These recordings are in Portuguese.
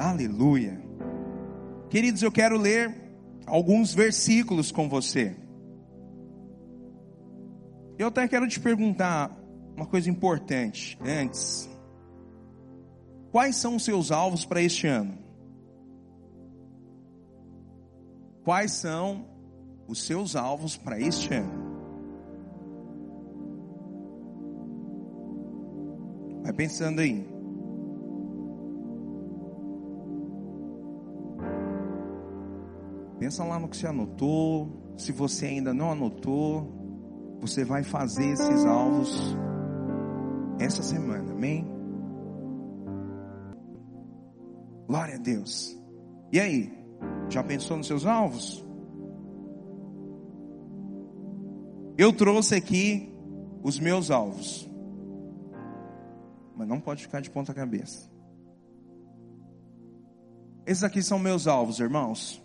Aleluia. Queridos, eu quero ler alguns versículos com você. Eu até quero te perguntar uma coisa importante antes. Quais são os seus alvos para este ano? Quais são os seus alvos para este ano? Vai pensando aí. Pensa lá no que você anotou. Se você ainda não anotou, você vai fazer esses alvos essa semana, amém? Glória a Deus. E aí? Já pensou nos seus alvos? Eu trouxe aqui os meus alvos. Mas não pode ficar de ponta cabeça. Esses aqui são meus alvos, irmãos.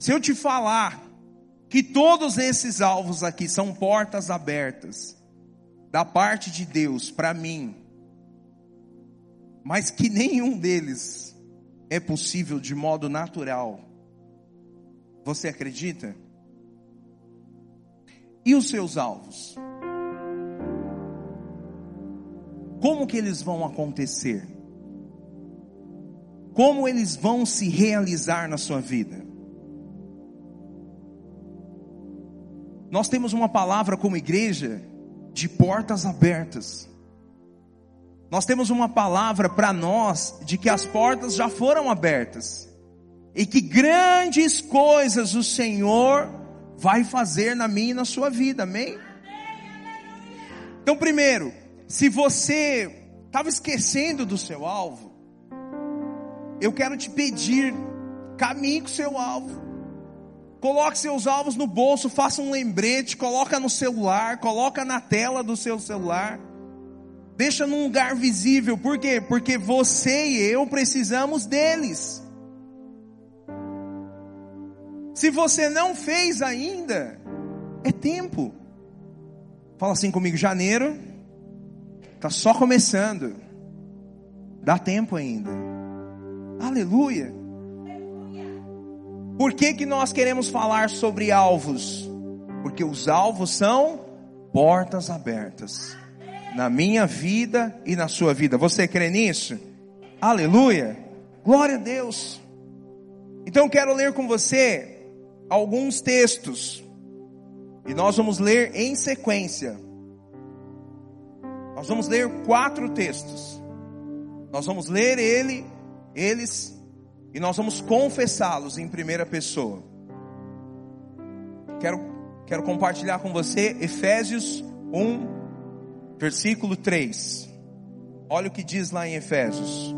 Se eu te falar que todos esses alvos aqui são portas abertas da parte de Deus para mim, mas que nenhum deles é possível de modo natural, você acredita? E os seus alvos? Como que eles vão acontecer? Como eles vão se realizar na sua vida? Nós temos uma palavra como igreja de portas abertas. Nós temos uma palavra para nós de que as portas já foram abertas e que grandes coisas o Senhor vai fazer na minha e na sua vida, amém? Então, primeiro, se você estava esquecendo do seu alvo, eu quero te pedir, caminhe com o seu alvo. Coloque seus alvos no bolso, faça um lembrete, coloca no celular, coloca na tela do seu celular. Deixa num lugar visível, por quê? Porque você e eu precisamos deles. Se você não fez ainda, é tempo. Fala assim comigo, janeiro está só começando. Dá tempo ainda. Aleluia. Por que, que nós queremos falar sobre alvos? Porque os alvos são portas abertas na minha vida e na sua vida. Você crê nisso? Aleluia! Glória a Deus! Então quero ler com você alguns textos e nós vamos ler em sequência. Nós vamos ler quatro textos. Nós vamos ler ele, eles e nós vamos confessá-los em primeira pessoa. Quero, quero compartilhar com você Efésios 1, versículo 3. Olha o que diz lá em Efésios.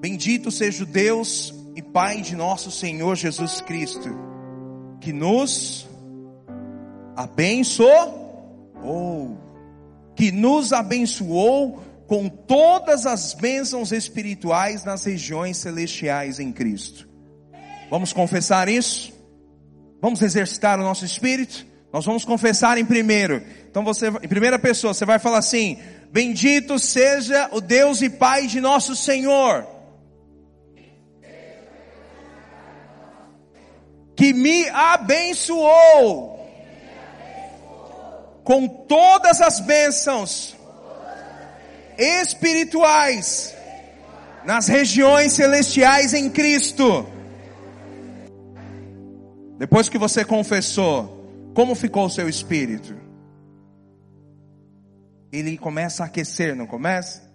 Bendito seja o Deus e Pai de nosso Senhor Jesus Cristo, que nos abençoou, que nos abençoou com todas as bênçãos espirituais nas regiões celestiais em Cristo. Vamos confessar isso? Vamos exercitar o nosso espírito? Nós vamos confessar em primeiro. Então você, em primeira pessoa, você vai falar assim: Bendito seja o Deus e Pai de nosso Senhor, que me abençoou com todas as bênçãos espirituais nas regiões celestiais em Cristo. Depois que você confessou, como ficou o seu espírito? Ele começa a aquecer, não começa?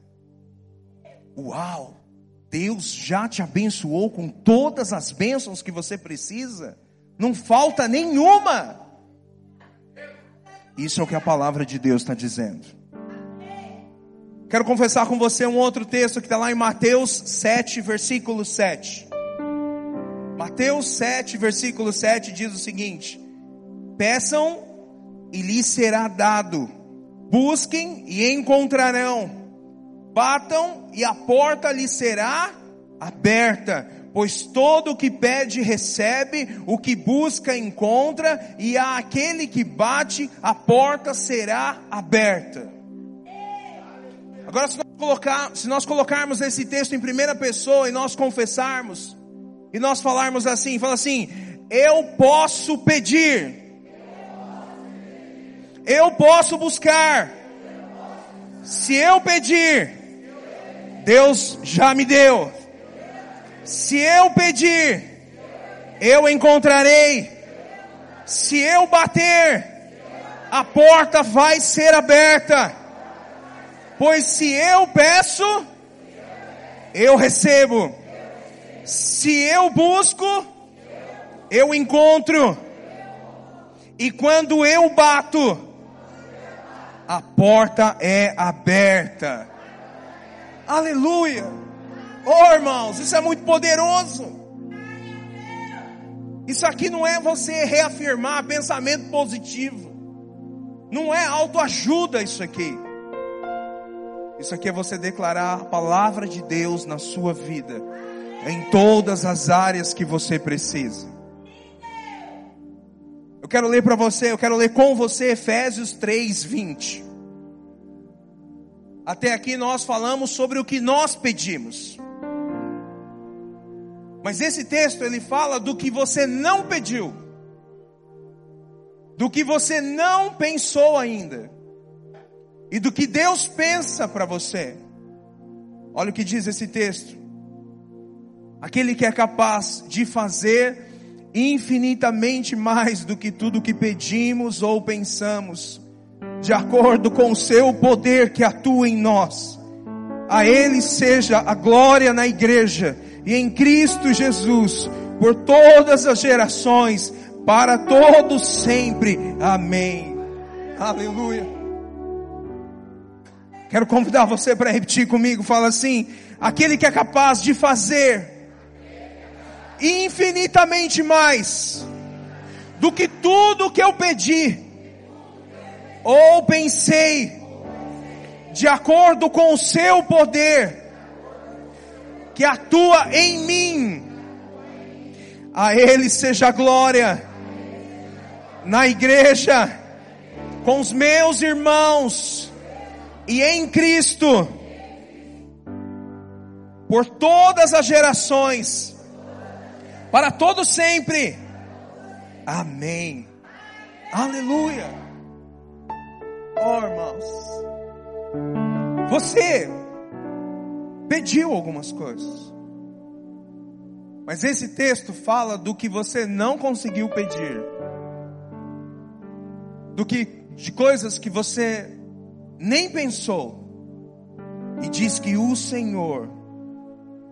Uau! Deus já te abençoou com todas as bênçãos que você precisa. Não falta nenhuma. Isso é o que a palavra de Deus está dizendo. Quero confessar com você um outro texto que está lá em Mateus 7, versículo 7. Mateus 7, versículo 7 diz o seguinte: Peçam e lhes será dado, busquem e encontrarão, batam e a porta lhes será aberta, pois todo o que pede recebe, o que busca encontra, e a aquele que bate, a porta será aberta. Agora, se nós, colocar, se nós colocarmos esse texto em primeira pessoa e nós confessarmos, e nós falarmos assim, fala assim, eu posso pedir, eu posso buscar, se eu pedir, Deus já me deu. Se eu pedir, eu encontrarei. Se eu bater, a porta vai ser aberta. Pois se eu peço, eu recebo. Se eu busco, eu encontro. E quando eu bato, a porta é aberta. Aleluia. Oh, irmãos, isso é muito poderoso. Isso aqui não é você reafirmar pensamento positivo. Não é autoajuda isso aqui. Isso aqui é você declarar a palavra de Deus na sua vida, em todas as áreas que você precisa. Eu quero ler para você, eu quero ler com você Efésios 3, 20. Até aqui nós falamos sobre o que nós pedimos. Mas esse texto ele fala do que você não pediu. Do que você não pensou ainda. E do que Deus pensa para você. Olha o que diz esse texto. Aquele que é capaz de fazer infinitamente mais do que tudo que pedimos ou pensamos, de acordo com o seu poder que atua em nós. A Ele seja a glória na igreja e em Cristo Jesus, por todas as gerações, para todos sempre. Amém. Aleluia. Quero convidar você para repetir comigo. Fala assim: aquele que é capaz de fazer infinitamente mais do que tudo que eu pedi ou pensei, de acordo com o seu poder que atua em mim. A Ele seja glória na igreja, com os meus irmãos e em Cristo, por todas as gerações, para todos sempre. Amém. Aleluia. Oh, irmãos, você pediu algumas coisas. Mas esse texto fala do que você não conseguiu pedir. Do que de coisas que você nem pensou. E diz que o Senhor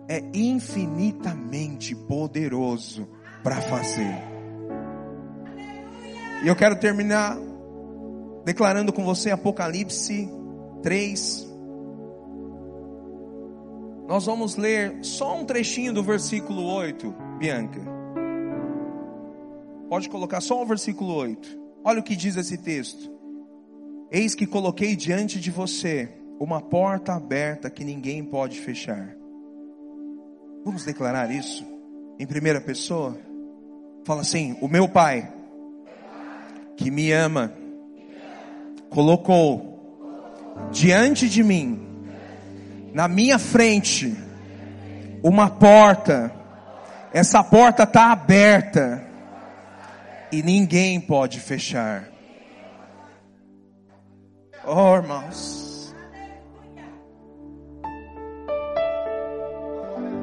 é infinitamente poderoso para fazer. E eu quero terminar declarando com você Apocalipse 3, nós vamos ler só um trechinho do versículo 8, Bianca. Pode colocar só o versículo 8. Olha o que diz esse texto. Eis que coloquei diante de você uma porta aberta que ninguém pode fechar. Vamos declarar isso em primeira pessoa? Fala assim: O meu Pai, que me ama, colocou diante de mim na minha frente uma porta. Essa porta está aberta e ninguém pode fechar. Oh, irmãos.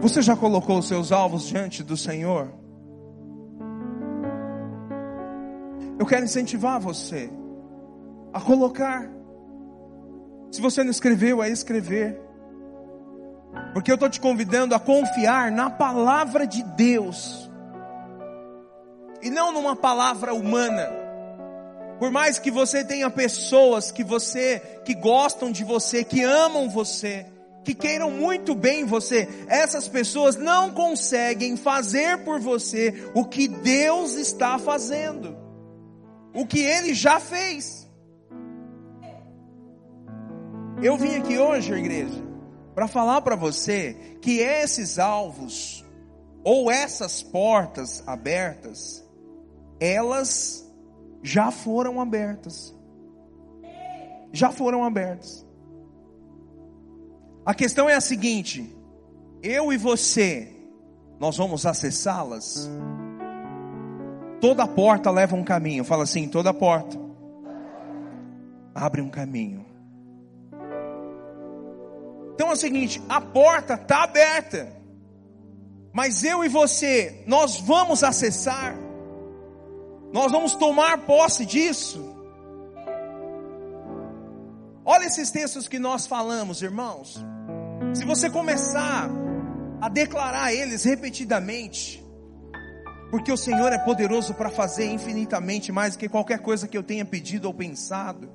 Você já colocou os seus alvos diante do Senhor? Eu quero incentivar você a colocar. Se você não escreveu, é escrever. Porque eu estou te convidando a confiar na palavra de Deus. E não numa palavra humana. Por mais que você tenha pessoas que você, que gostam de você, que amam você, que queiram muito bem você, essas pessoas não conseguem fazer por você o que Deus está fazendo. O que Ele já fez. Eu vim aqui hoje, igreja, para falar para você que esses alvos ou essas portas abertas, elas já foram abertas. Já foram abertas. A questão é a seguinte: eu e você, nós vamos acessá-las? Toda porta leva um caminho. Fala assim: toda porta abre um caminho. Então é o seguinte: a porta está aberta, mas eu e você, nós vamos acessar, nós vamos tomar posse disso. Olha esses textos que nós falamos, irmãos. Se você começar a declarar eles repetidamente, porque o Senhor é poderoso para fazer infinitamente mais do que qualquer coisa que eu tenha pedido ou pensado.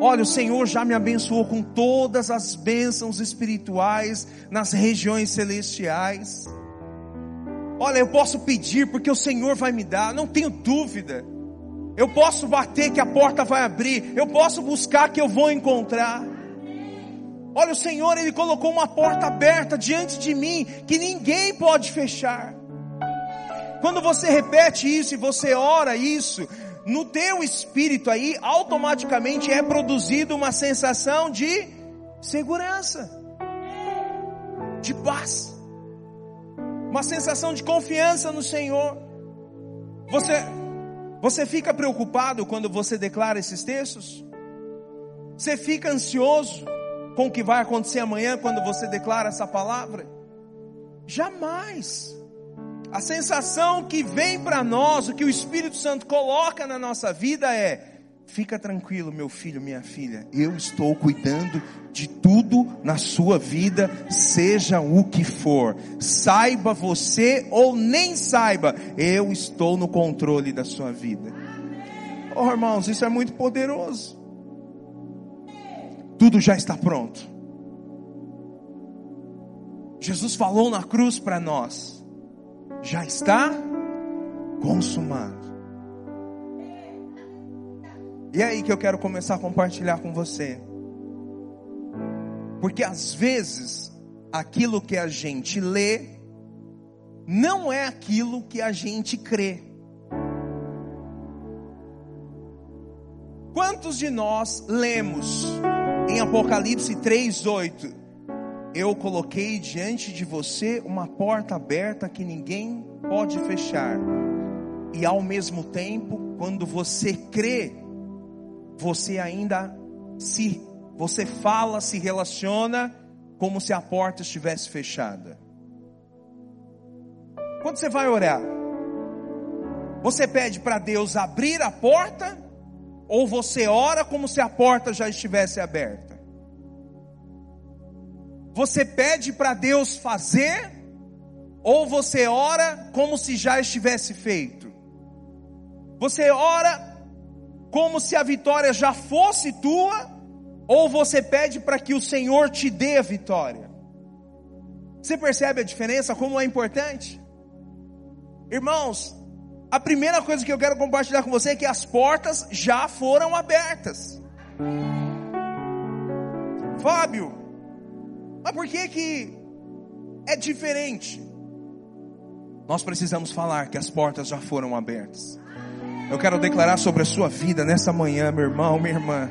Olha, o Senhor já me abençoou com todas as bênçãos espirituais nas regiões celestiais. Olha, eu posso pedir porque o Senhor vai me dar, não tenho dúvida. Eu posso bater que a porta vai abrir, eu posso buscar que eu vou encontrar. Olha, o Senhor, Ele colocou uma porta aberta diante de mim que ninguém pode fechar. Quando você repete isso e você ora isso, no teu espírito aí, automaticamente é produzido uma sensação de segurança, de paz, uma sensação de confiança no Senhor. Você, você fica preocupado quando você declara esses textos? Você fica ansioso com o que vai acontecer amanhã quando você declara essa palavra? Jamais. A sensação que vem para nós, o que o Espírito Santo coloca na nossa vida é: fica tranquilo, meu filho, minha filha, eu estou cuidando de tudo na sua vida, seja o que for. Saiba você ou nem saiba, eu estou no controle da sua vida. Oh, irmãos, isso é muito poderoso. Tudo já está pronto. Jesus falou na cruz para nós já está consumado. E é aí que eu quero começar a compartilhar com você. Porque às vezes, aquilo que a gente lê, não é aquilo que a gente crê. Quantos de nós lemos em Apocalipse 3:8 eu coloquei diante de você uma porta aberta que ninguém pode fechar. E ao mesmo tempo, quando você crê, você ainda se você fala, se relaciona como se a porta estivesse fechada. Quando você vai orar, você pede para Deus abrir a porta ou você ora como se a porta já estivesse aberta? Você pede para Deus fazer, ou você ora como se já estivesse feito? Você ora como se a vitória já fosse tua, ou você pede para que o Senhor te dê a vitória? Você percebe a diferença, como é importante? Irmãos, a primeira coisa que eu quero compartilhar com você é que as portas já foram abertas. Fábio, mas por que que é diferente? Nós precisamos falar que as portas já foram abertas. Eu quero declarar sobre a sua vida nessa manhã, meu irmão, minha irmã.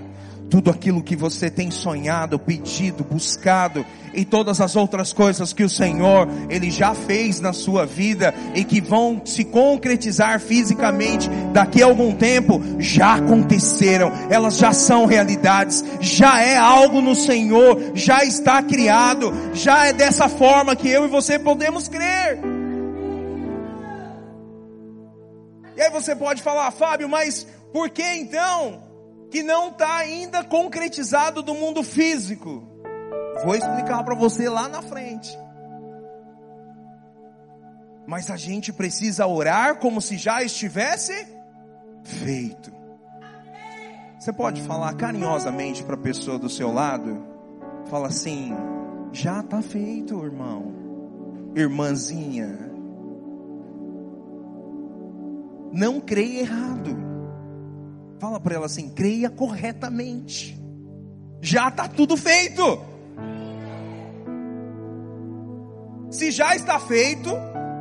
Tudo aquilo que você tem sonhado, pedido, buscado e todas as outras coisas que o Senhor ele já fez na sua vida e que vão se concretizar fisicamente daqui a algum tempo já aconteceram, elas já são realidades, já é algo no Senhor, já está criado, já é dessa forma que eu e você podemos crer. Você pode falar, Fábio, mas por que então que não está ainda concretizado do mundo físico. Vou explicar para você lá na frente. Mas a gente precisa orar como se já estivesse feito. Você pode falar carinhosamente para a pessoa do seu lado? Fala assim: já está feito, irmão, irmãzinha. Não creia errado. Fala para ela assim: creia corretamente. Já está tudo feito. Se já está feito,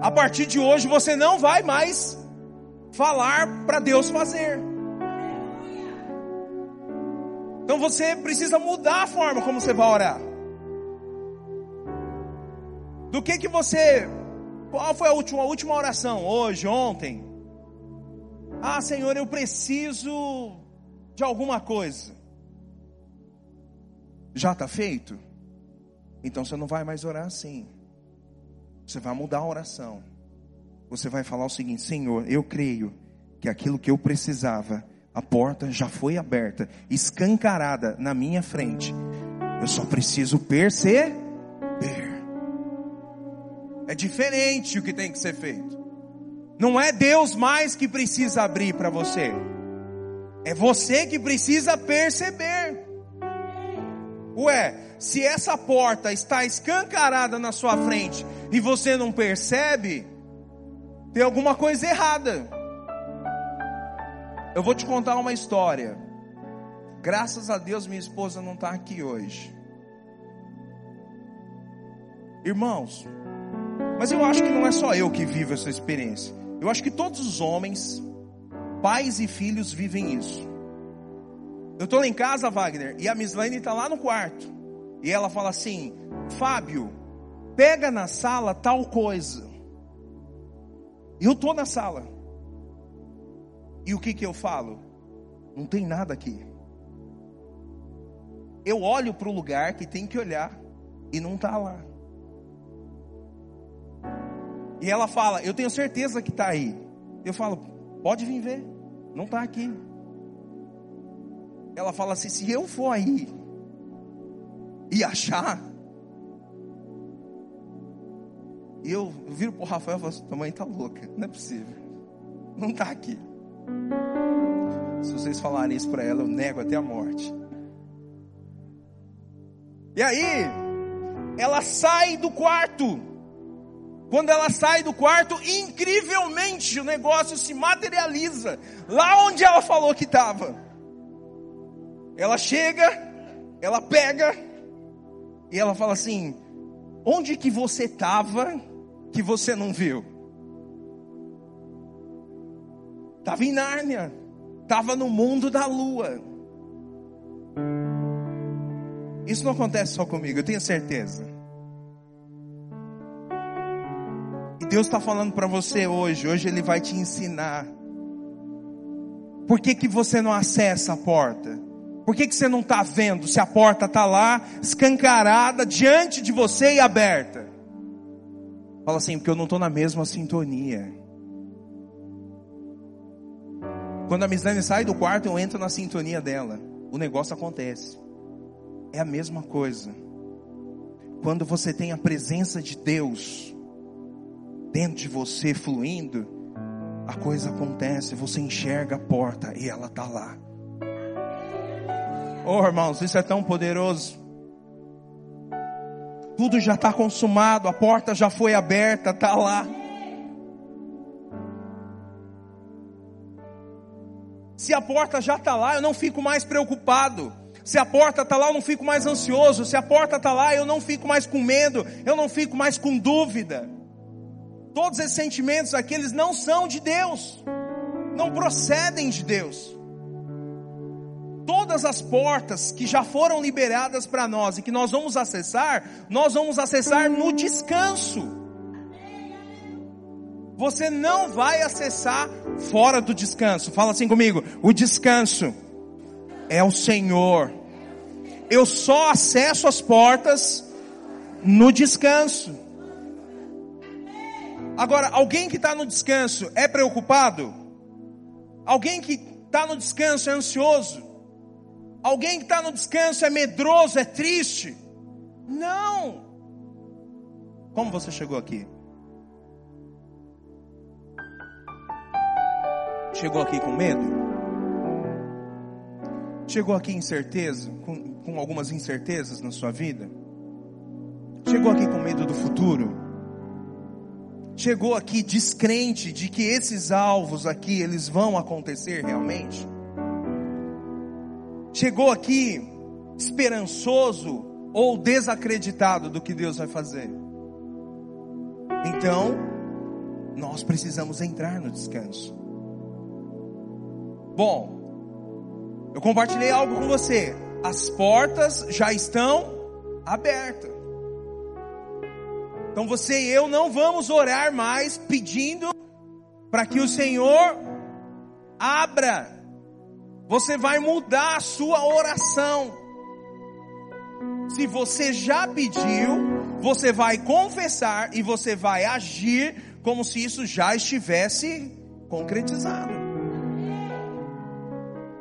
a partir de hoje você não vai mais falar para Deus fazer. Então você precisa mudar a forma como você vai orar. Do que que você qual foi a última, a última oração? Hoje, ontem? Ah, Senhor, eu preciso de alguma coisa. Já está feito? Então você não vai mais orar assim. Você vai mudar a oração. Você vai falar o seguinte: Senhor, eu creio que aquilo que eu precisava, a porta já foi aberta, escancarada na minha frente. Eu só preciso perceber. É diferente o que tem que ser feito. Não é Deus mais que precisa abrir para você. É você que precisa perceber. Ué, se essa porta está escancarada na sua frente e você não percebe, tem alguma coisa errada. Eu vou te contar uma história. Graças a Deus minha esposa não está aqui hoje. Irmãos, mas eu acho que não é só eu que vivo essa experiência. Eu acho que todos os homens, pais e filhos vivem isso. Eu estou lá em casa, Wagner, e a Mislaine está lá no quarto. E ela fala assim: Fábio, pega na sala tal coisa. E eu estou na sala. E o que, que eu falo? Não tem nada aqui. Eu olho para o lugar que tem que olhar e não está lá. E ela fala: Eu tenho certeza que está aí. Eu falo: Pode vir ver, não está aqui. Ela fala assim: Se eu for aí e achar. E eu viro para o Rafael e falo: Tua mãe está louca, não é possível, não está aqui. Se vocês falarem isso para ela, eu nego até a morte. E aí, ela sai do quarto. Quando ela sai do quarto, incrivelmente o negócio se materializa lá onde ela falou que estava. Ela chega, ela pega e ela fala assim: Onde que você estava que você não viu? Estava em Nárnia, estava no mundo da lua. Isso não acontece só comigo, eu tenho certeza. Deus está falando para você hoje, hoje Ele vai te ensinar. Por que, que você não acessa a porta? Por que, que você não está vendo se a porta está lá, escancarada, diante de você e aberta? Fala assim, porque eu não estou na mesma sintonia. Quando a Mislane sai do quarto, eu entro na sintonia dela. O negócio acontece. É a mesma coisa. Quando você tem a presença de Deus, dentro de você fluindo, a coisa acontece, você enxerga a porta e ela está lá. Oh irmãos, isso é tão poderoso. Tudo já está consumado, a porta já foi aberta, está lá. Se a porta já está lá, eu não fico mais preocupado. Se a porta está lá, eu não fico mais ansioso. Se a porta está lá, eu não fico mais com medo. Eu não fico mais com dúvida. Todos esses sentimentos aqui, eles não são de Deus, não procedem de Deus. Todas as portas que já foram liberadas para nós e que nós vamos acessar, nós vamos acessar no descanso. Você não vai acessar fora do descanso. Fala assim comigo: o descanso é o Senhor. Eu só acesso as portas no descanso. Agora, alguém que está no descanso é preocupado? Alguém que está no descanso é ansioso? Alguém que está no descanso é medroso, é triste? Não! Como você chegou aqui? Chegou aqui com medo? Chegou aqui incerteza, com, com algumas incertezas na sua vida? Chegou aqui com medo do futuro? Chegou aqui descrente de que esses alvos aqui eles vão acontecer realmente? Chegou aqui esperançoso ou desacreditado do que Deus vai fazer? Então, nós precisamos entrar no descanso. Bom, eu compartilhei algo com você. As portas já estão abertas. Então você e eu não vamos orar mais pedindo para que o Senhor abra. Você vai mudar a sua oração. Se você já pediu, você vai confessar e você vai agir como se isso já estivesse concretizado.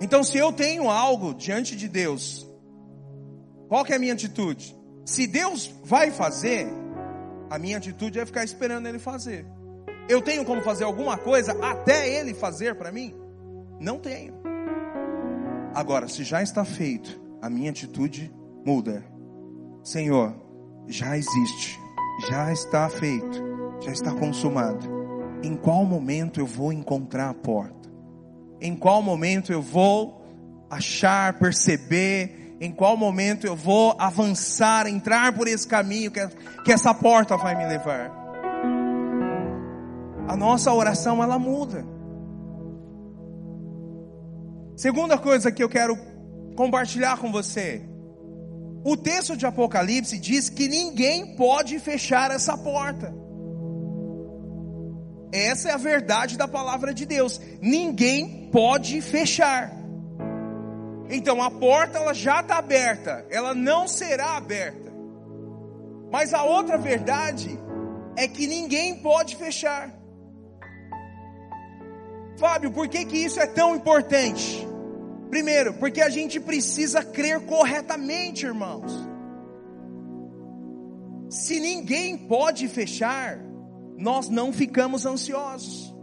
Então, se eu tenho algo diante de Deus, qual é a minha atitude? Se Deus vai fazer, a minha atitude é ficar esperando Ele fazer. Eu tenho como fazer alguma coisa até Ele fazer para mim? Não tenho. Agora, se já está feito, a minha atitude muda. Senhor, já existe, já está feito, já está consumado. Em qual momento eu vou encontrar a porta? Em qual momento eu vou achar, perceber? Em qual momento eu vou avançar, entrar por esse caminho que, que essa porta vai me levar? A nossa oração ela muda. Segunda coisa que eu quero compartilhar com você. O texto de Apocalipse diz que ninguém pode fechar essa porta. Essa é a verdade da palavra de Deus. Ninguém pode fechar. Então a porta ela já está aberta, ela não será aberta. Mas a outra verdade é que ninguém pode fechar. Fábio, por que, que isso é tão importante? Primeiro, porque a gente precisa crer corretamente, irmãos. Se ninguém pode fechar, nós não ficamos ansiosos.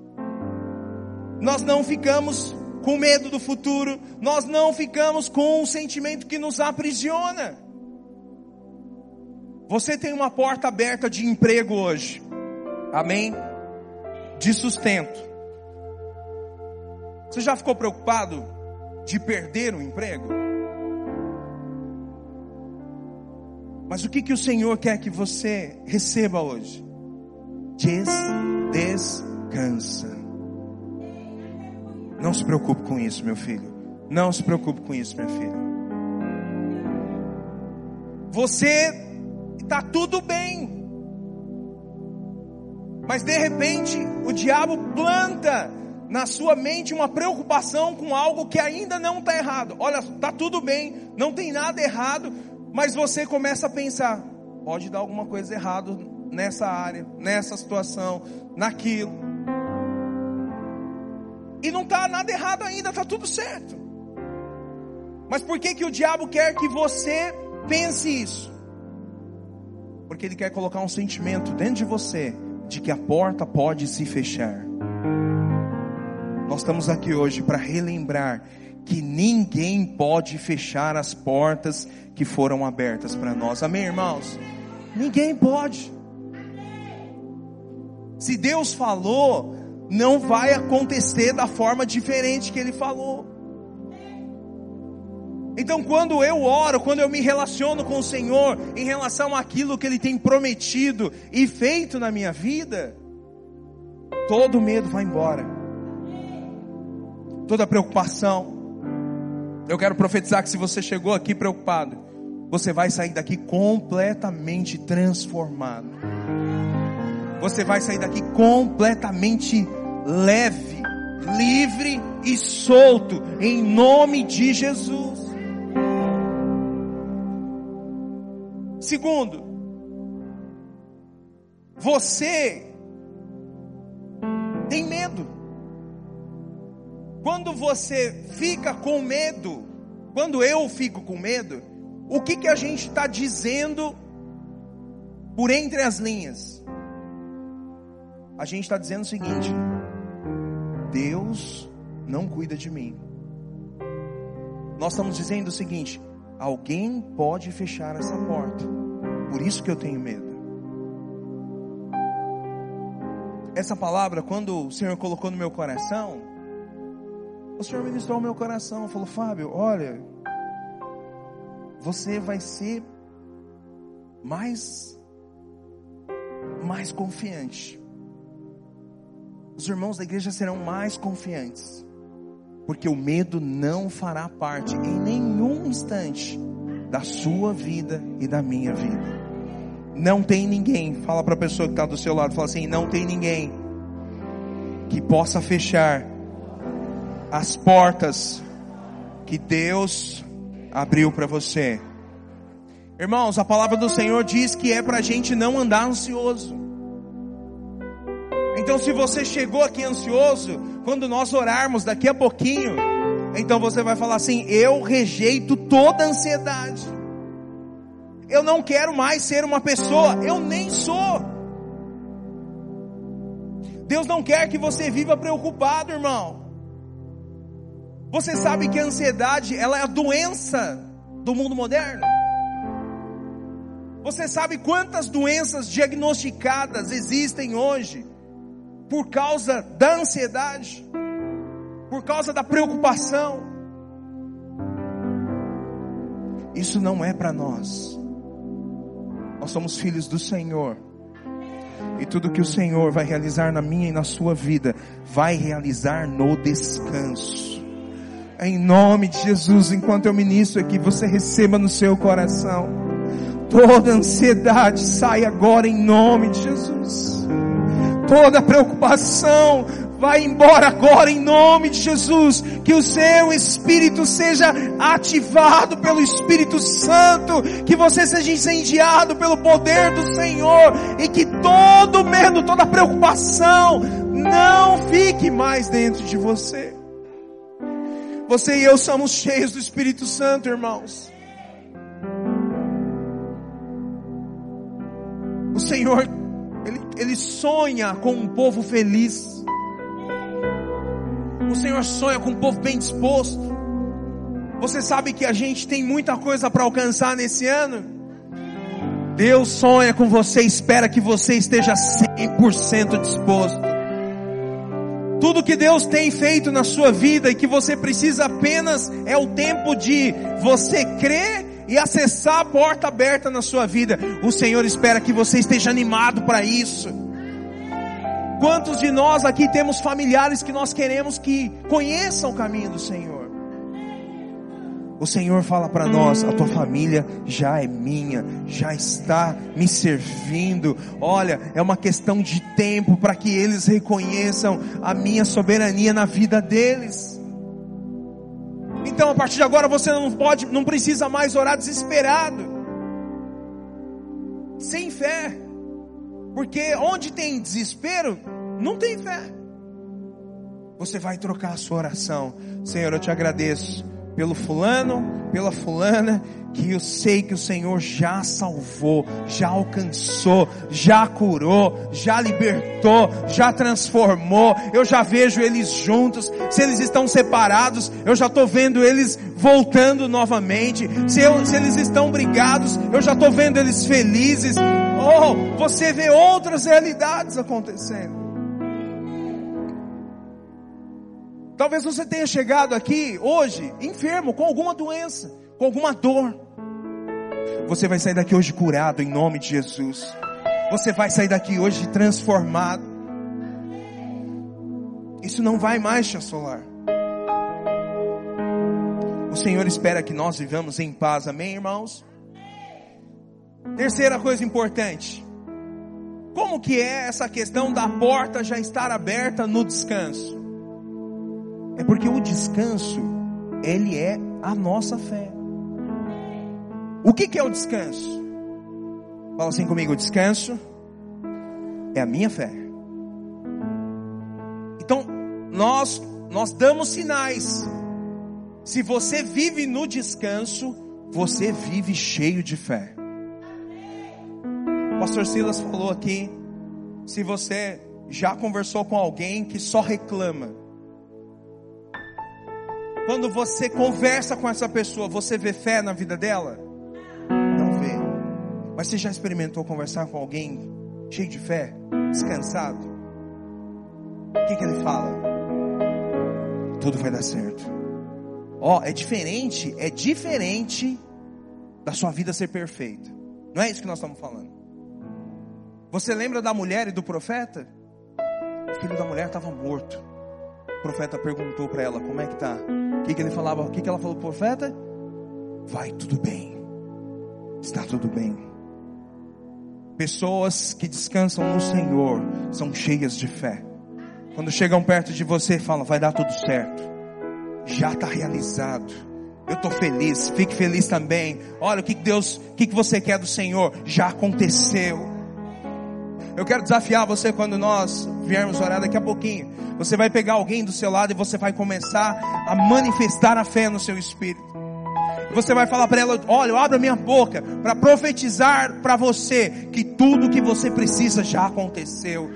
Nós não ficamos com medo do futuro, nós não ficamos com um sentimento que nos aprisiona. Você tem uma porta aberta de emprego hoje. Amém? De sustento. Você já ficou preocupado de perder o emprego. Mas o que, que o Senhor quer que você receba hoje? Des, descansa. Não se preocupe com isso, meu filho. Não se preocupe com isso, minha filha. Você está tudo bem. Mas de repente o diabo planta na sua mente uma preocupação com algo que ainda não está errado. Olha, está tudo bem, não tem nada errado, mas você começa a pensar: pode dar alguma coisa errado nessa área, nessa situação, naquilo. E não está nada errado ainda, está tudo certo. Mas por que, que o diabo quer que você pense isso? Porque ele quer colocar um sentimento dentro de você de que a porta pode se fechar. Nós estamos aqui hoje para relembrar que ninguém pode fechar as portas que foram abertas para nós. Amém, irmãos? Ninguém pode. Se Deus falou, não vai acontecer da forma diferente que Ele falou. Então, quando eu oro, quando eu me relaciono com o Senhor em relação àquilo que Ele tem prometido e feito na minha vida, todo medo vai embora toda preocupação. Eu quero profetizar que se você chegou aqui preocupado, você vai sair daqui completamente transformado. Você vai sair daqui completamente leve, livre e solto, em nome de Jesus. Segundo, você tem medo. Quando você fica com medo, quando eu fico com medo, o que, que a gente está dizendo por entre as linhas? A gente está dizendo o seguinte: Deus não cuida de mim. Nós estamos dizendo o seguinte: alguém pode fechar essa porta, por isso que eu tenho medo. Essa palavra, quando o Senhor colocou no meu coração, o Senhor ministrou ao meu coração, falou: Fábio, olha, você vai ser mais, mais confiante. Os irmãos da igreja serão mais confiantes, porque o medo não fará parte em nenhum instante da sua vida e da minha vida. Não tem ninguém, fala para a pessoa que está do seu lado, fala assim: não tem ninguém que possa fechar as portas que Deus abriu para você. Irmãos, a palavra do Senhor diz que é para a gente não andar ansioso. Então, se você chegou aqui ansioso, quando nós orarmos daqui a pouquinho, então você vai falar assim: Eu rejeito toda ansiedade. Eu não quero mais ser uma pessoa, eu nem sou. Deus não quer que você viva preocupado, irmão. Você sabe que a ansiedade, ela é a doença do mundo moderno? Você sabe quantas doenças diagnosticadas existem hoje por causa da ansiedade? Por causa da preocupação? Isso não é para nós. Nós somos filhos do Senhor. E tudo que o Senhor vai realizar na minha e na sua vida, vai realizar no descanso. Em nome de Jesus, enquanto eu ministro aqui, você receba no seu coração. Toda ansiedade sai agora em nome de Jesus. Toda preocupação vai embora agora em nome de Jesus. Que o seu espírito seja ativado pelo Espírito Santo. Que você seja incendiado pelo poder do Senhor. E que todo medo, toda preocupação não fique mais dentro de você. Você e eu somos cheios do Espírito Santo, irmãos. O Senhor, Ele, sonha com um povo feliz. O Senhor sonha com um povo bem disposto. Você sabe que a gente tem muita coisa para alcançar nesse ano? Deus sonha com você, espera que você esteja 100% disposto. Tudo que Deus tem feito na sua vida e que você precisa apenas é o tempo de você crer e acessar a porta aberta na sua vida. O Senhor espera que você esteja animado para isso. Quantos de nós aqui temos familiares que nós queremos que conheçam o caminho do Senhor? O Senhor fala para nós: a tua família já é minha, já está me servindo. Olha, é uma questão de tempo para que eles reconheçam a minha soberania na vida deles. Então, a partir de agora você não pode, não precisa mais orar desesperado, sem fé, porque onde tem desespero, não tem fé. Você vai trocar a sua oração, Senhor, eu te agradeço pelo fulano, pela fulana, que eu sei que o Senhor já salvou, já alcançou, já curou, já libertou, já transformou. Eu já vejo eles juntos. Se eles estão separados, eu já estou vendo eles voltando novamente. Se, eu, se eles estão brigados, eu já estou vendo eles felizes. Oh, você vê outras realidades acontecendo. Talvez você tenha chegado aqui hoje enfermo, com alguma doença, com alguma dor. Você vai sair daqui hoje curado em nome de Jesus. Você vai sair daqui hoje transformado. Isso não vai mais te assolar. O Senhor espera que nós vivamos em paz, amém, irmãos? Terceira coisa importante. Como que é essa questão da porta já estar aberta no descanso? Porque o descanso, ele é a nossa fé. O que, que é o descanso? Fala assim comigo: o descanso é a minha fé. Então, nós, nós damos sinais. Se você vive no descanso, você vive cheio de fé. O pastor Silas falou aqui: se você já conversou com alguém que só reclama, quando você conversa com essa pessoa, você vê fé na vida dela? Não vê. Mas você já experimentou conversar com alguém cheio de fé, descansado? O que, que ele fala? Tudo vai dar certo. Ó, oh, é diferente, é diferente da sua vida ser perfeita. Não é isso que nós estamos falando. Você lembra da mulher e do profeta? O filho da mulher estava morto. O profeta perguntou para ela: Como é que tá? Que, que ele falava? O que, que ela falou para o profeta? Vai tudo bem. Está tudo bem. Pessoas que descansam no Senhor são cheias de fé. Quando chegam perto de você, falam, vai dar tudo certo. Já está realizado. Eu estou feliz, fique feliz também. Olha o que Deus, o que você quer do Senhor, já aconteceu. Eu quero desafiar você quando nós viermos orar daqui a pouquinho. Você vai pegar alguém do seu lado e você vai começar a manifestar a fé no seu espírito. Você vai falar para ela: Olha, eu abro a minha boca para profetizar para você que tudo que você precisa já aconteceu.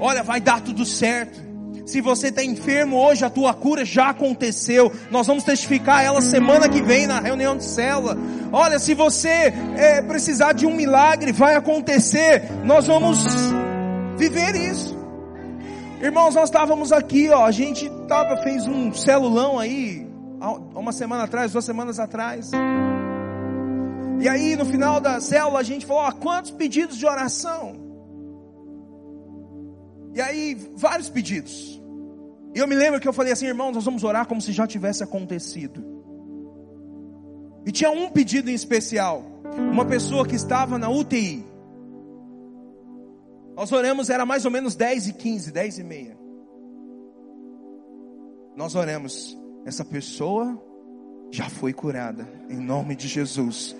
Olha, vai dar tudo certo. Se você está enfermo hoje, a tua cura já aconteceu. Nós vamos testificar ela semana que vem na reunião de célula. Olha, se você é, precisar de um milagre, vai acontecer. Nós vamos viver isso. Irmãos, nós estávamos aqui, ó, a gente tava, fez um celulão aí, uma semana atrás, duas semanas atrás. E aí, no final da célula, a gente falou, ó, quantos pedidos de oração? E aí, vários pedidos. E eu me lembro que eu falei assim, irmãos, nós vamos orar como se já tivesse acontecido. E tinha um pedido em especial. Uma pessoa que estava na UTI. Nós oramos, era mais ou menos 10 e 15, 10 e meia. Nós oramos, essa pessoa já foi curada, em nome de Jesus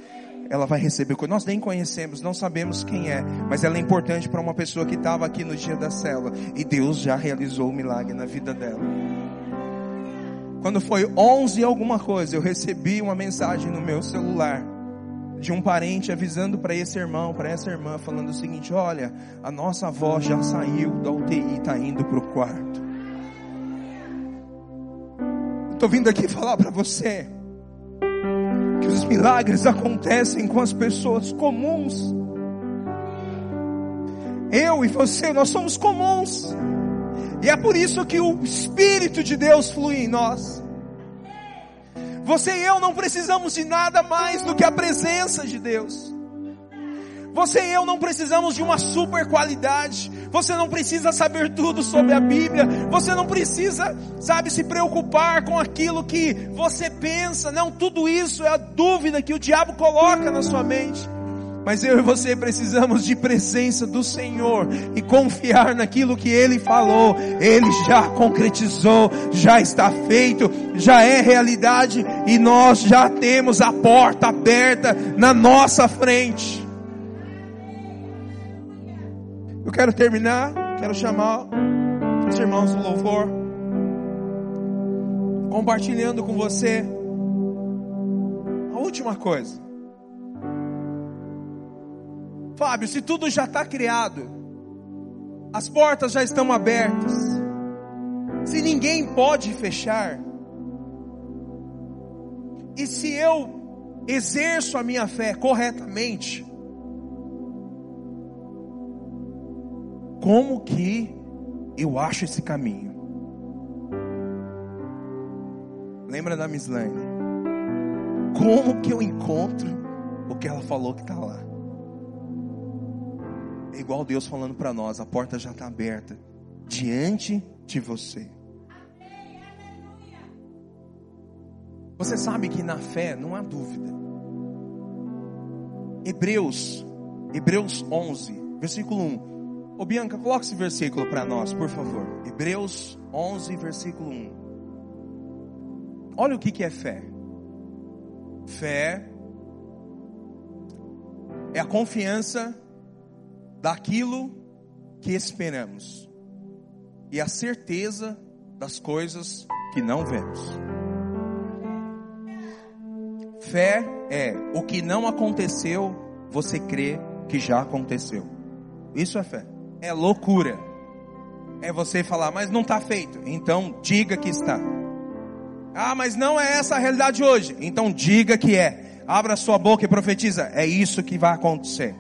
ela vai receber. Nós nem conhecemos, não sabemos quem é, mas ela é importante para uma pessoa que estava aqui no dia da cela e Deus já realizou o milagre na vida dela. Quando foi 11 alguma coisa, eu recebi uma mensagem no meu celular de um parente avisando para esse irmão, para essa irmã, falando o seguinte: Olha, a nossa avó já saiu da UTI, está indo para o quarto. Estou vindo aqui falar para você milagres acontecem com as pessoas comuns. Eu e você, nós somos comuns. E é por isso que o Espírito de Deus flui em nós. Você e eu não precisamos de nada mais do que a presença de Deus. Você e eu não precisamos de uma super qualidade. Você não precisa saber tudo sobre a Bíblia. Você não precisa, sabe, se preocupar com aquilo que você pensa. Não, tudo isso é a dúvida que o diabo coloca na sua mente. Mas eu e você precisamos de presença do Senhor e confiar naquilo que Ele falou. Ele já concretizou, já está feito, já é realidade e nós já temos a porta aberta na nossa frente. Eu quero terminar, quero chamar os irmãos do louvor, compartilhando com você a última coisa. Fábio, se tudo já está criado, as portas já estão abertas, se ninguém pode fechar, e se eu exerço a minha fé corretamente, como que eu acho esse caminho? Lembra da Mislane? Como que eu encontro o que ela falou que está lá? É igual Deus falando para nós: a porta já está aberta diante de você. Você sabe que na fé não há dúvida. Hebreus, Hebreus 11, versículo 1. Ô Bianca, coloque esse versículo para nós, por favor. Hebreus 11, versículo 1. Olha o que, que é fé. Fé é a confiança daquilo que esperamos e a certeza das coisas que não vemos. Fé é o que não aconteceu, você crê que já aconteceu. Isso é fé é loucura. É você falar, mas não está feito. Então diga que está. Ah, mas não é essa a realidade hoje. Então diga que é. Abra sua boca e profetiza. É isso que vai acontecer.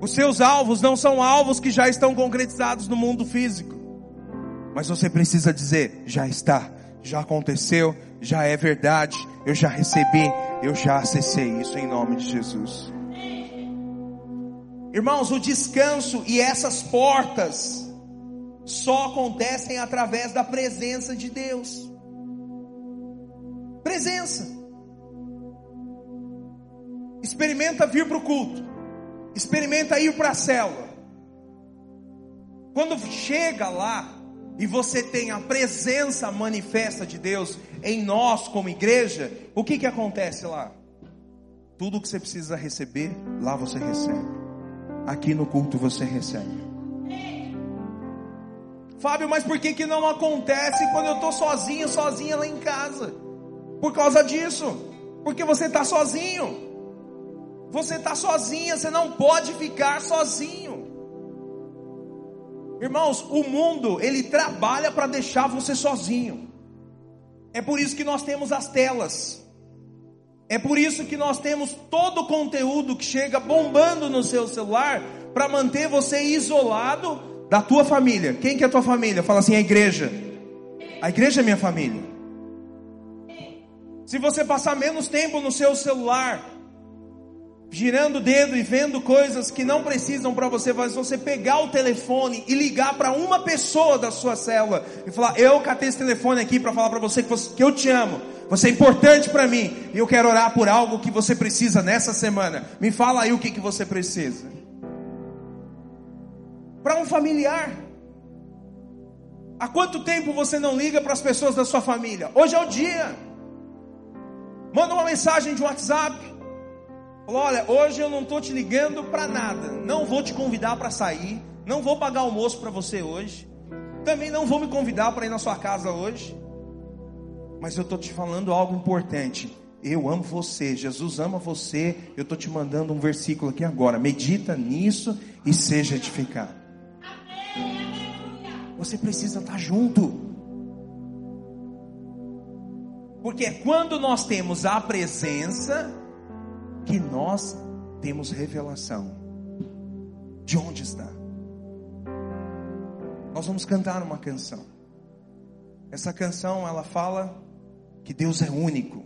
Os seus alvos não são alvos que já estão concretizados no mundo físico. Mas você precisa dizer: já está, já aconteceu, já é verdade, eu já recebi, eu já acessei isso em nome de Jesus. Irmãos, o descanso e essas portas só acontecem através da presença de Deus. Presença. Experimenta vir para o culto. Experimenta ir para a célula. Quando chega lá e você tem a presença manifesta de Deus em nós como igreja, o que que acontece lá? Tudo que você precisa receber, lá você recebe. Aqui no culto você recebe. Fábio, mas por que que não acontece quando eu estou sozinho, sozinha lá em casa? Por causa disso. Porque você está sozinho. Você está sozinha, você não pode ficar sozinho. Irmãos, o mundo, ele trabalha para deixar você sozinho. É por isso que nós temos as telas. É por isso que nós temos todo o conteúdo que chega bombando no seu celular para manter você isolado da tua família. Quem que é a tua família? Fala assim, a igreja. A igreja é minha família. Se você passar menos tempo no seu celular, girando o dedo e vendo coisas que não precisam para você, mas você pegar o telefone e ligar para uma pessoa da sua célula e falar: Eu catei esse telefone aqui para falar para você que, você que eu te amo, você é importante para mim e eu quero orar por algo que você precisa nessa semana. Me fala aí o que, que você precisa. Para um familiar. Há quanto tempo você não liga para as pessoas da sua família? Hoje é o dia. Manda uma mensagem de WhatsApp. Falou: Olha, hoje eu não estou te ligando para nada. Não vou te convidar para sair. Não vou pagar almoço para você hoje. Também não vou me convidar para ir na sua casa hoje. Mas eu estou te falando algo importante. Eu amo você, Jesus ama você. Eu estou te mandando um versículo aqui agora. Medita nisso e seja edificado. Você precisa estar junto. Porque é quando nós temos a presença que nós temos revelação de onde está. Nós vamos cantar uma canção. Essa canção ela fala que Deus é único.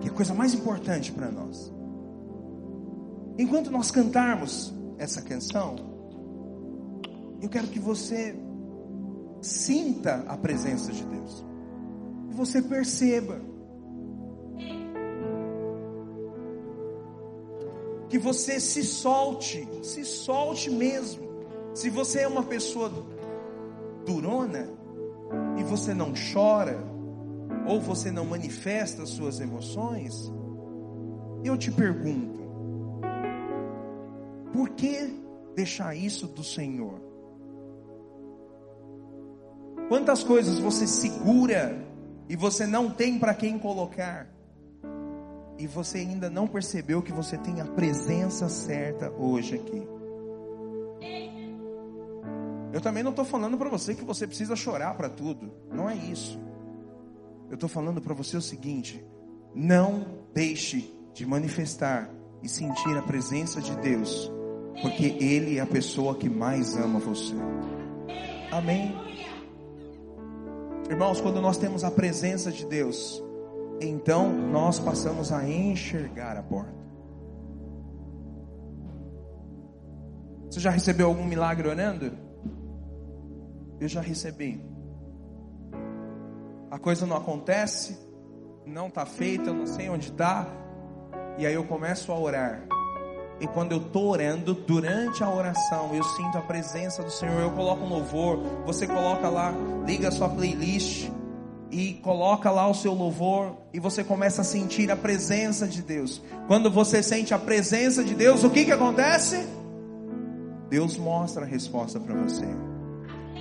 Que é a coisa mais importante para nós. Enquanto nós cantarmos essa canção, eu quero que você sinta a presença de Deus. E você perceba que você se solte, se solte mesmo. Se você é uma pessoa durona e você não chora, ou você não manifesta as suas emoções, eu te pergunto: por que deixar isso do Senhor? Quantas coisas você segura e você não tem para quem colocar? e você ainda não percebeu que você tem a presença certa hoje aqui. Eu também não estou falando para você que você precisa chorar para tudo. Não é isso. Eu estou falando para você o seguinte: não deixe de manifestar e sentir a presença de Deus, porque Ele é a pessoa que mais ama você. Amém. Irmãos, quando nós temos a presença de Deus, então nós passamos a enxergar a porta. Você já recebeu algum milagre orando? Eu já recebi. A coisa não acontece, não está feita, eu não sei onde está, e aí eu começo a orar. E quando eu estou orando, durante a oração, eu sinto a presença do Senhor. Eu coloco um louvor, você coloca lá, liga a sua playlist e coloca lá o seu louvor e você começa a sentir a presença de Deus. Quando você sente a presença de Deus, o que que acontece? Deus mostra a resposta para você.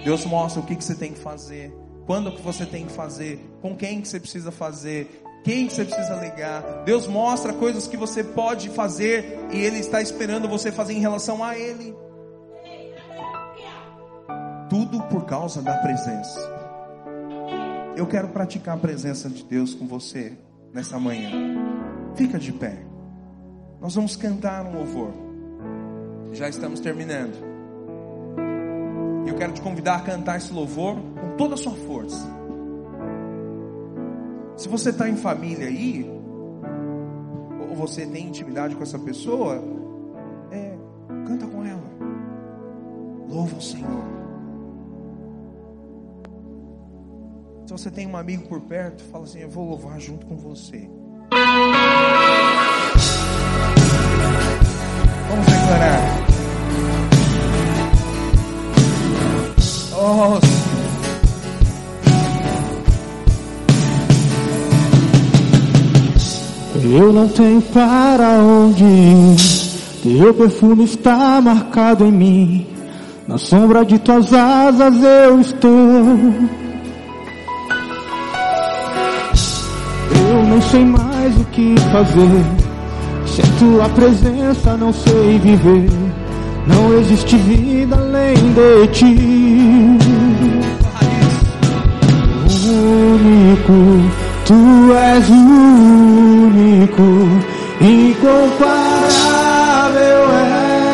Deus mostra o que que você tem que fazer, quando que você tem que fazer, com quem que você precisa fazer, quem que você precisa ligar. Deus mostra coisas que você pode fazer e ele está esperando você fazer em relação a ele. Tudo por causa da presença. Eu quero praticar a presença de Deus com você nessa manhã. Fica de pé. Nós vamos cantar um louvor. Já estamos terminando. Eu quero te convidar a cantar esse louvor com toda a sua força. Se você está em família aí, ou você tem intimidade com essa pessoa, é, canta com ela. Louva o Senhor. Se você tem um amigo por perto, fala assim: Eu vou louvar junto com você. Eu não tenho para onde ir, teu perfume está marcado em mim. Na sombra de tuas asas eu estou. Eu não sei mais o que fazer. Sem tua presença não sei viver. Não existe vida além de ti. Único, tu és único, incomparável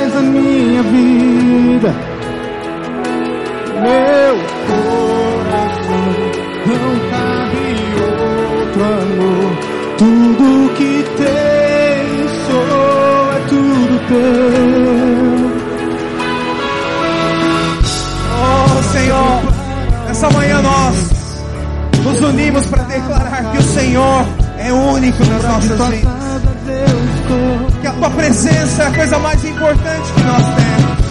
és a minha vida. Meu unimos para declarar que o Senhor é único nas nossas vidas. eu. Que a tua presença é a coisa mais importante que nós temos.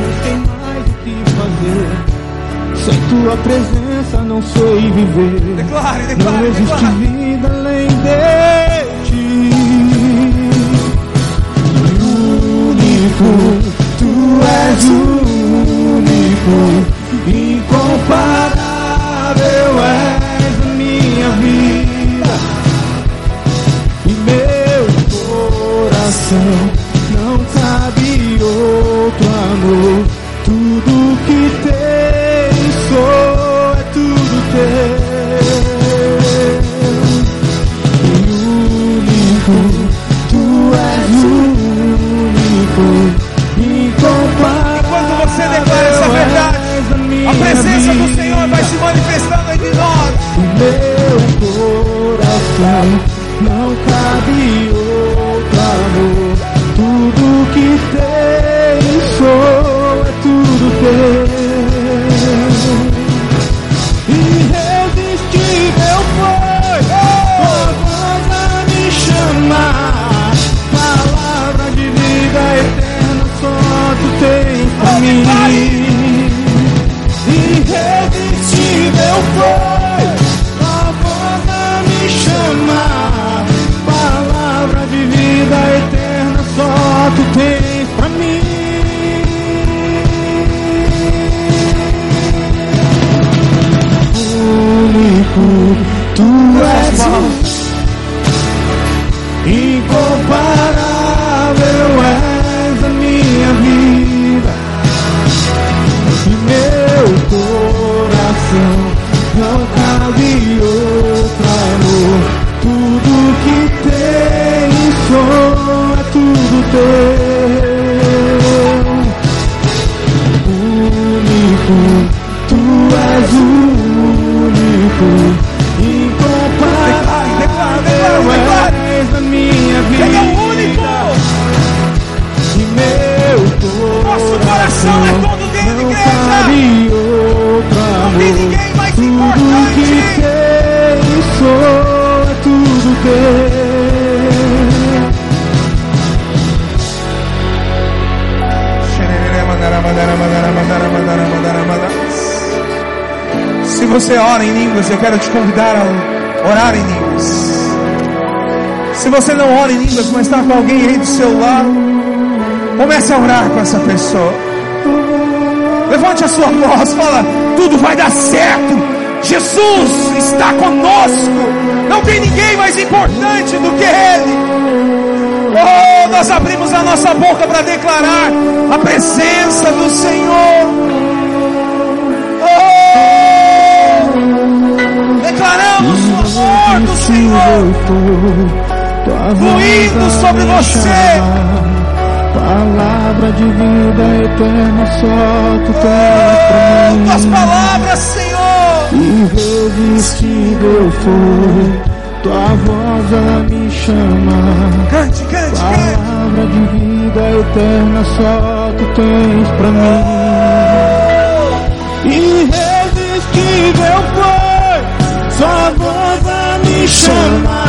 Não tem mais o que fazer. Sem tua presença não sei viver. Declare, Não declare, existe declare. vida além de ti. Único, tu és único, incomparável és E meu coração não cabe outro amor. Coração não cabe Se você não ora em línguas, mas está com alguém aí do seu lado, comece a orar com essa pessoa. Levante a sua voz, fala: tudo vai dar certo. Jesus está conosco. Não tem ninguém mais importante do que Ele. Oh, nós abrimos a nossa boca para declarar a presença do Senhor. Oh, declaramos o amor do Senhor fluindo sobre você. Palavra de vida eterna só tu tens tuas palavras, Senhor. Irresistível foi tua voz a me chamar. Cante, cante, cante. Palavra de vida eterna só tu tens pra mim. Irresistível foi sua voz a me chamar.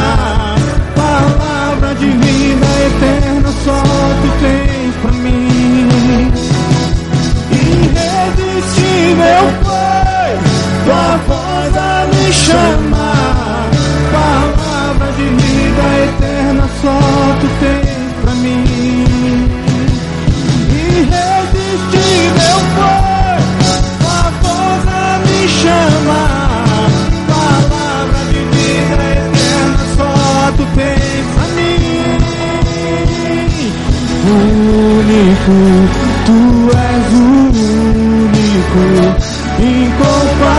Eterna só tu tens pra mim. Irresistível foi tua voz a me chamar. Palavra de vida tu tens pra mim. Irresistível foi a voz a me chamar. Único, tu és o único, incomparável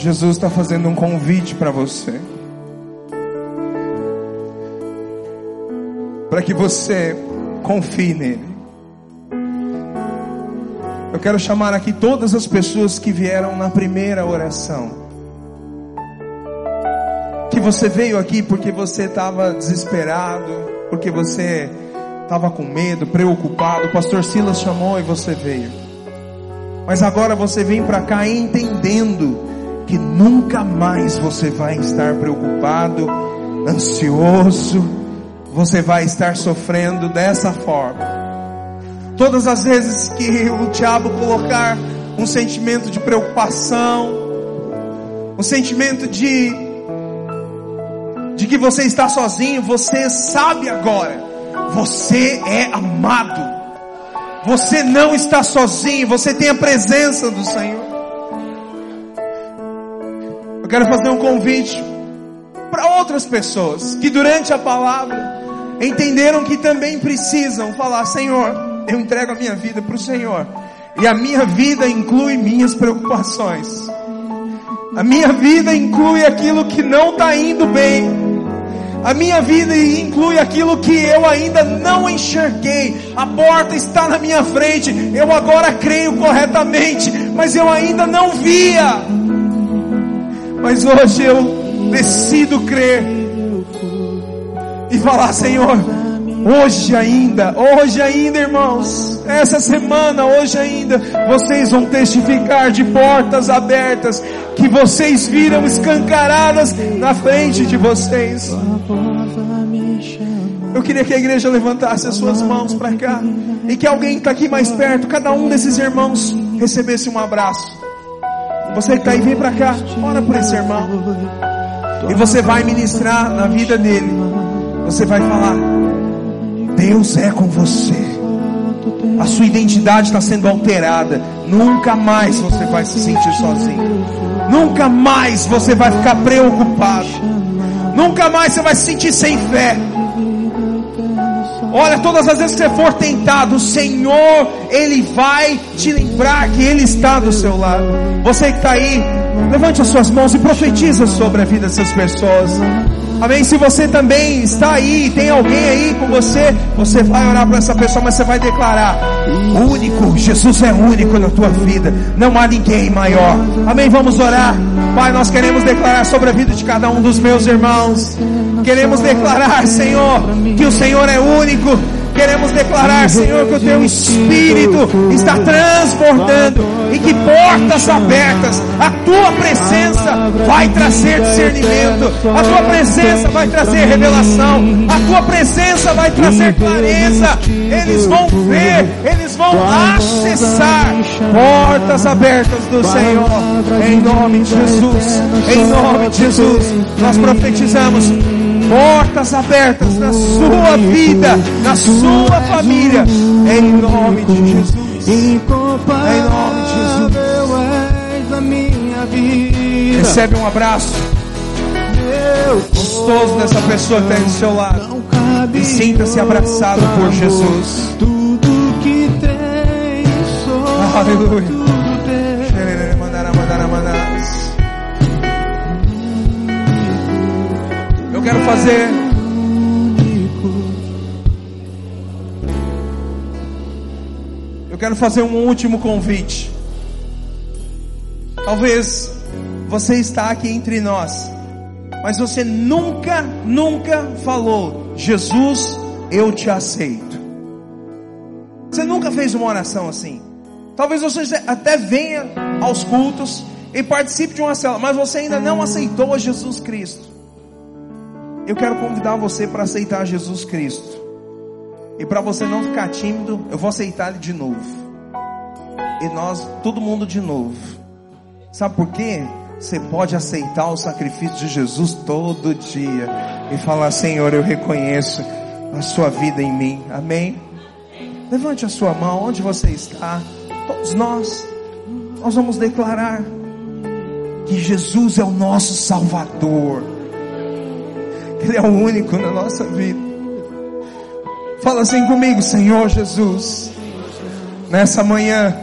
Jesus está fazendo um convite para você. Para que você confie nele. Eu quero chamar aqui todas as pessoas que vieram na primeira oração. Que você veio aqui porque você estava desesperado, porque você estava com medo, preocupado. O pastor Silas chamou e você veio. Mas agora você vem para cá entendendo que nunca mais você vai estar preocupado, ansioso, você vai estar sofrendo dessa forma. Todas as vezes que o diabo colocar um sentimento de preocupação, um sentimento de de que você está sozinho, você sabe agora, você é amado. Você não está sozinho, você tem a presença do Senhor. Quero fazer um convite para outras pessoas que durante a palavra entenderam que também precisam falar: Senhor, eu entrego a minha vida para o Senhor, e a minha vida inclui minhas preocupações, a minha vida inclui aquilo que não está indo bem. A minha vida inclui aquilo que eu ainda não enxerguei. A porta está na minha frente. Eu agora creio corretamente, mas eu ainda não via. Mas hoje eu decido crer e falar, Senhor, hoje ainda, hoje ainda, irmãos, essa semana, hoje ainda, vocês vão testificar de portas abertas que vocês viram escancaradas na frente de vocês. Eu queria que a igreja levantasse as suas mãos para cá e que alguém que está aqui mais perto, cada um desses irmãos, recebesse um abraço. Você que está aí, vem para cá, ora por esse irmão. E você vai ministrar na vida dele. Você vai falar: Deus é com você. A sua identidade está sendo alterada. Nunca mais você vai se sentir sozinho. Nunca mais você vai ficar preocupado. Nunca mais você vai se sentir sem fé. Olha, todas as vezes que você for tentado, o Senhor, Ele vai te lembrar que Ele está do seu lado. Você que está aí, levante as suas mãos e profetiza sobre a vida dessas pessoas. Amém? Se você também está aí, tem alguém aí com você, você vai orar para essa pessoa, mas você vai declarar: único, Jesus é único na tua vida, não há ninguém maior. Amém? Vamos orar. Pai, nós queremos declarar sobre a vida de cada um dos meus irmãos. Queremos declarar, Senhor, que o Senhor é único. Queremos declarar, Senhor, que o teu Espírito está transbordando e que portas abertas, a tua presença vai trazer discernimento, a tua presença vai trazer revelação, a tua presença vai trazer clareza. Eles vão ver, eles vão acessar portas abertas do Senhor, em nome de Jesus, em nome de Jesus. Nós profetizamos portas abertas na sua vida, na sua família, em nome de Jesus. Em nome de vida. Recebe um abraço gostoso dessa pessoa que está do seu lado. E sinta-se abraçado por. Jesus. Tudo que tenho sou Aleluia. Quero fazer Eu quero fazer um último convite. Talvez você está aqui entre nós, mas você nunca, nunca falou: Jesus, eu te aceito. Você nunca fez uma oração assim. Talvez você até venha aos cultos e participe de uma célula, mas você ainda não aceitou Jesus Cristo. Eu quero convidar você para aceitar Jesus Cristo. E para você não ficar tímido, eu vou aceitar ele de novo. E nós, todo mundo de novo. Sabe por quê? Você pode aceitar o sacrifício de Jesus todo dia e falar: Senhor, eu reconheço a sua vida em mim. Amém? Levante a sua mão onde você está. Todos nós, nós vamos declarar que Jesus é o nosso Salvador. Ele é o único na nossa vida. Fala assim comigo, Senhor Jesus. Nessa manhã,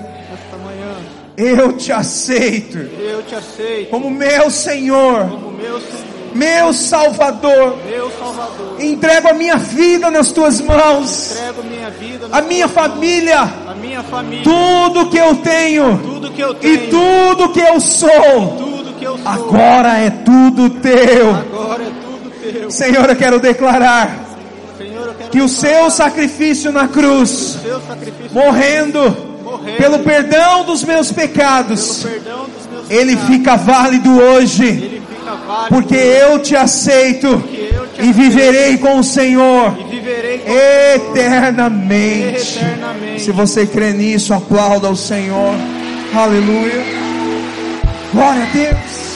eu te aceito. Eu te aceito. Como meu Senhor. Como meu Senhor. Meu Salvador. Meu Salvador. Entrego a minha vida nas tuas mãos. Minha vida. A minha família. A minha família. Tudo que eu tenho. Tudo que eu tenho. E tudo que eu sou. Agora é tudo teu. Agora é tudo teu. Senhor, eu quero declarar que o seu sacrifício na cruz, morrendo pelo perdão dos meus pecados, ele fica válido hoje, porque eu te aceito e viverei com o Senhor eternamente. Se você crê nisso, aplauda o Senhor. Aleluia. Glória a Deus.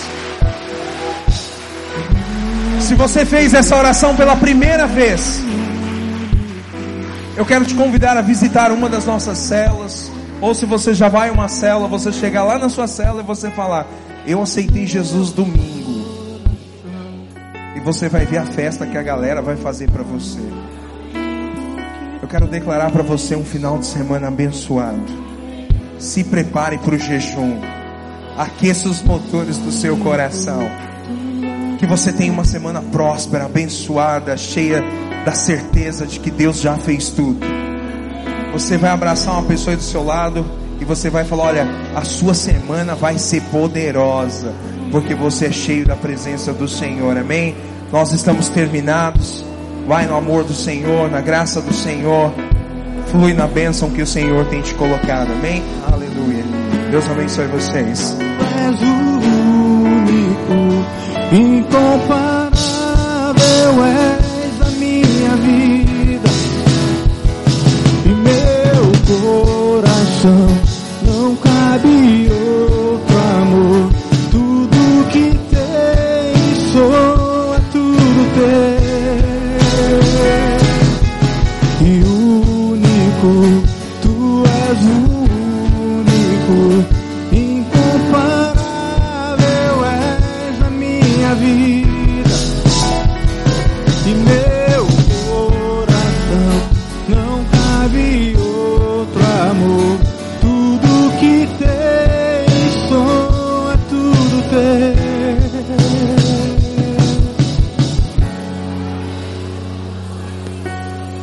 Se você fez essa oração pela primeira vez, eu quero te convidar a visitar uma das nossas celas. Ou se você já vai a uma cela, você chegar lá na sua cela e você falar: Eu aceitei Jesus domingo. E você vai ver a festa que a galera vai fazer para você. Eu quero declarar para você um final de semana abençoado. Se prepare para o jejum. Aqueça os motores do seu coração. Que você tenha uma semana próspera, abençoada, cheia da certeza de que Deus já fez tudo. Você vai abraçar uma pessoa do seu lado e você vai falar: Olha, a sua semana vai ser poderosa, porque você é cheio da presença do Senhor. Amém? Nós estamos terminados. Vai no amor do Senhor, na graça do Senhor. Flui na bênção que o Senhor tem te colocado. Amém? Aleluia. Deus abençoe vocês. Incomparável és a minha vida e meu coração não cabe.